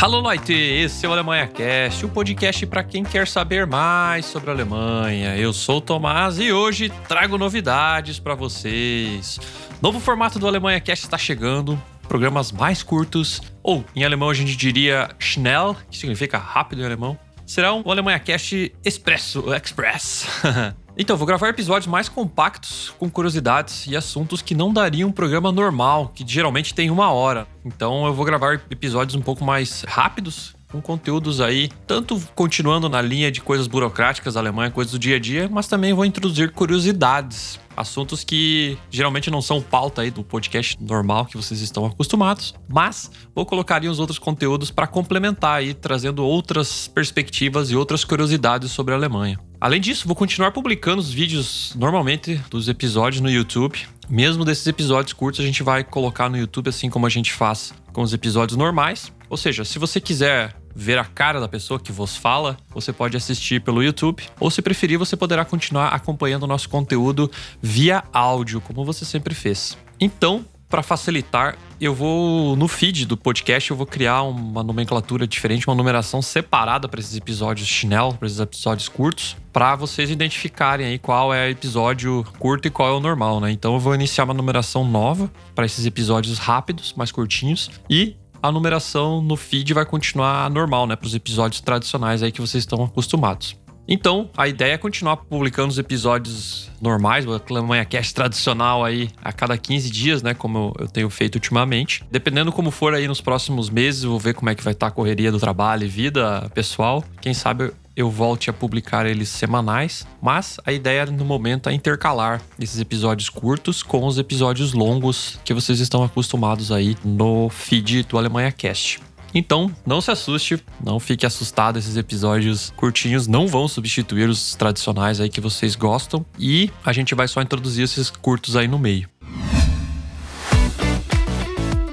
Alô, Leute! Esse é o Alemanha Cast, o um podcast para quem quer saber mais sobre a Alemanha. Eu sou o Tomás e hoje trago novidades para vocês. Novo formato do Alemanha Cast está chegando, programas mais curtos, ou em alemão a gente diria schnell, que significa rápido em alemão. Será um Alemanha Cast Expresso, Express. Então, vou gravar episódios mais compactos, com curiosidades e assuntos que não dariam um programa normal, que geralmente tem uma hora. Então, eu vou gravar episódios um pouco mais rápidos, com conteúdos aí, tanto continuando na linha de coisas burocráticas da Alemanha, coisas do dia a dia, mas também vou introduzir curiosidades assuntos que geralmente não são pauta aí do podcast normal que vocês estão acostumados, mas vou colocar os outros conteúdos para complementar aí, trazendo outras perspectivas e outras curiosidades sobre a Alemanha. Além disso, vou continuar publicando os vídeos normalmente dos episódios no YouTube. Mesmo desses episódios curtos, a gente vai colocar no YouTube assim como a gente faz com os episódios normais. Ou seja, se você quiser ver a cara da pessoa que vos fala, você pode assistir pelo YouTube. Ou se preferir, você poderá continuar acompanhando o nosso conteúdo via áudio, como você sempre fez. Então, para facilitar, eu vou no feed do podcast eu vou criar uma nomenclatura diferente, uma numeração separada para esses episódios chinelo, para esses episódios curtos, para vocês identificarem aí qual é episódio curto e qual é o normal, né? Então eu vou iniciar uma numeração nova para esses episódios rápidos, mais curtinhos e a numeração no feed vai continuar normal, né, para os episódios tradicionais aí que vocês estão acostumados. Então, a ideia é continuar publicando os episódios normais, o Alemanha Cast tradicional aí a cada 15 dias, né? Como eu tenho feito ultimamente. Dependendo como for aí nos próximos meses, vou ver como é que vai estar a correria do trabalho e vida pessoal. Quem sabe eu volte a publicar eles semanais, mas a ideia no momento é intercalar esses episódios curtos com os episódios longos que vocês estão acostumados aí no feed do Alemanha Cast. Então, não se assuste, não fique assustado, esses episódios curtinhos não vão substituir os tradicionais aí que vocês gostam e a gente vai só introduzir esses curtos aí no meio.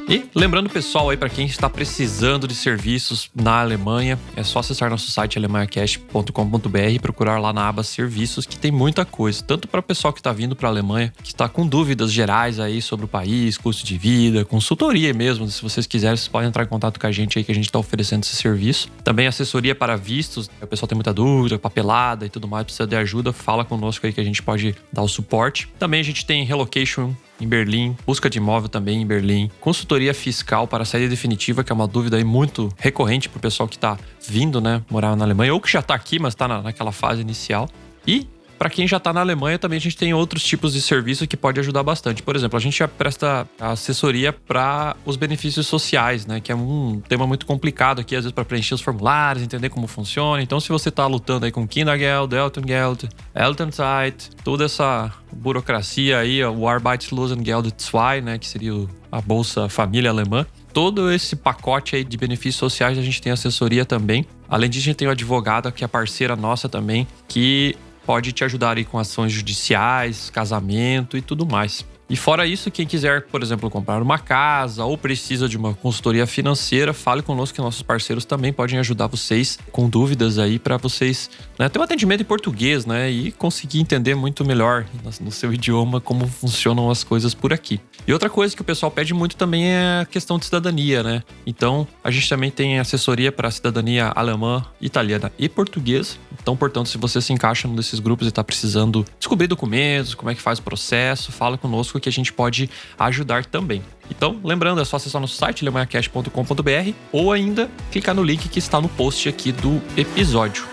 E lembrando pessoal aí para quem está precisando de serviços na Alemanha, é só acessar nosso site alemanhacast.com.br e procurar lá na aba serviços que tem muita coisa, tanto para o pessoal que está vindo para a Alemanha, que está com dúvidas gerais aí sobre o país, custo de vida, consultoria mesmo, se vocês quiserem, vocês podem entrar em contato com a gente aí que a gente está oferecendo esse serviço. Também assessoria para vistos, o pessoal tem muita dúvida, papelada e tudo mais, precisa de ajuda, fala conosco aí que a gente pode dar o suporte. Também a gente tem relocation em Berlim, busca de imóvel também em Berlim, consultoria fiscal para a saída definitiva, que é uma dúvida aí muito recorrente para o pessoal que está vindo, né, morar na Alemanha, ou que já está aqui, mas está na, naquela fase inicial. E para quem já está na Alemanha, também a gente tem outros tipos de serviço que pode ajudar bastante. Por exemplo, a gente já presta assessoria para os benefícios sociais, né? Que é um tema muito complicado aqui, às vezes, para preencher os formulários, entender como funciona. Então, se você está lutando aí com Kindergeld, Elterngeld, Elternzeit, toda essa burocracia aí, o Arbeitslosengeld 2, né? Que seria a Bolsa Família Alemã todo esse pacote aí de benefícios sociais a gente tem assessoria também. Além disso, a gente tem o advogado, que é parceira nossa também, que pode te ajudar aí com ações judiciais, casamento e tudo mais. E fora isso, quem quiser, por exemplo, comprar uma casa ou precisa de uma consultoria financeira, fale conosco que nossos parceiros também podem ajudar vocês com dúvidas aí para vocês né, ter um atendimento em português, né, e conseguir entender muito melhor no seu idioma como funcionam as coisas por aqui. E outra coisa que o pessoal pede muito também é a questão de cidadania, né? Então, a gente também tem assessoria para cidadania alemã, italiana e portuguesa. Então, portanto, se você se encaixa num desses grupos e está precisando descobrir documentos, como é que faz o processo, fala conosco que a gente pode ajudar também. Então, lembrando, é só acessar nosso site, alemanhacast.com.br ou ainda clicar no link que está no post aqui do episódio.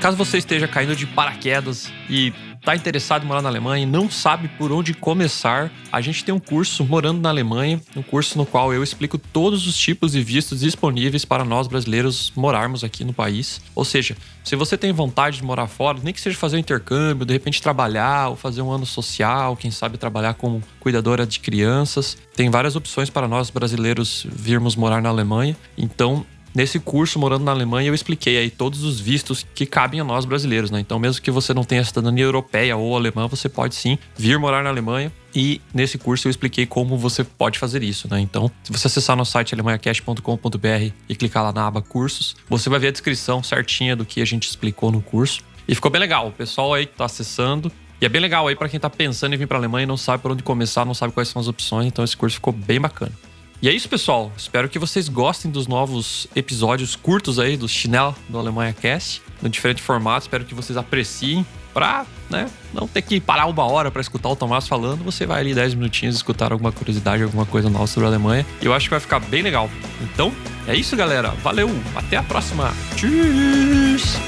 Caso você esteja caindo de paraquedas e está interessado em morar na Alemanha e não sabe por onde começar, a gente tem um curso Morando na Alemanha, um curso no qual eu explico todos os tipos de vistos disponíveis para nós brasileiros morarmos aqui no país. Ou seja, se você tem vontade de morar fora, nem que seja fazer um intercâmbio, de repente trabalhar ou fazer um ano social, quem sabe trabalhar como cuidadora de crianças, tem várias opções para nós brasileiros virmos morar na Alemanha. Então, Nesse curso, morando na Alemanha, eu expliquei aí todos os vistos que cabem a nós brasileiros, né? Então, mesmo que você não tenha cidadania europeia ou alemã, você pode sim vir morar na Alemanha. E nesse curso eu expliquei como você pode fazer isso, né? Então, se você acessar no site alemanhacast.com.br e clicar lá na aba cursos, você vai ver a descrição certinha do que a gente explicou no curso. E ficou bem legal. O pessoal aí que tá acessando e é bem legal aí para quem tá pensando em vir para Alemanha e não sabe por onde começar, não sabe quais são as opções, então esse curso ficou bem bacana. E é isso, pessoal. Espero que vocês gostem dos novos episódios curtos aí do Chinelo do Alemanha Cast, no diferente formato. Espero que vocês apreciem pra né, não ter que parar uma hora para escutar o Tomás falando. Você vai ali 10 minutinhos escutar alguma curiosidade, alguma coisa nova sobre a Alemanha. E eu acho que vai ficar bem legal. Então, é isso, galera. Valeu. Até a próxima. Tchau.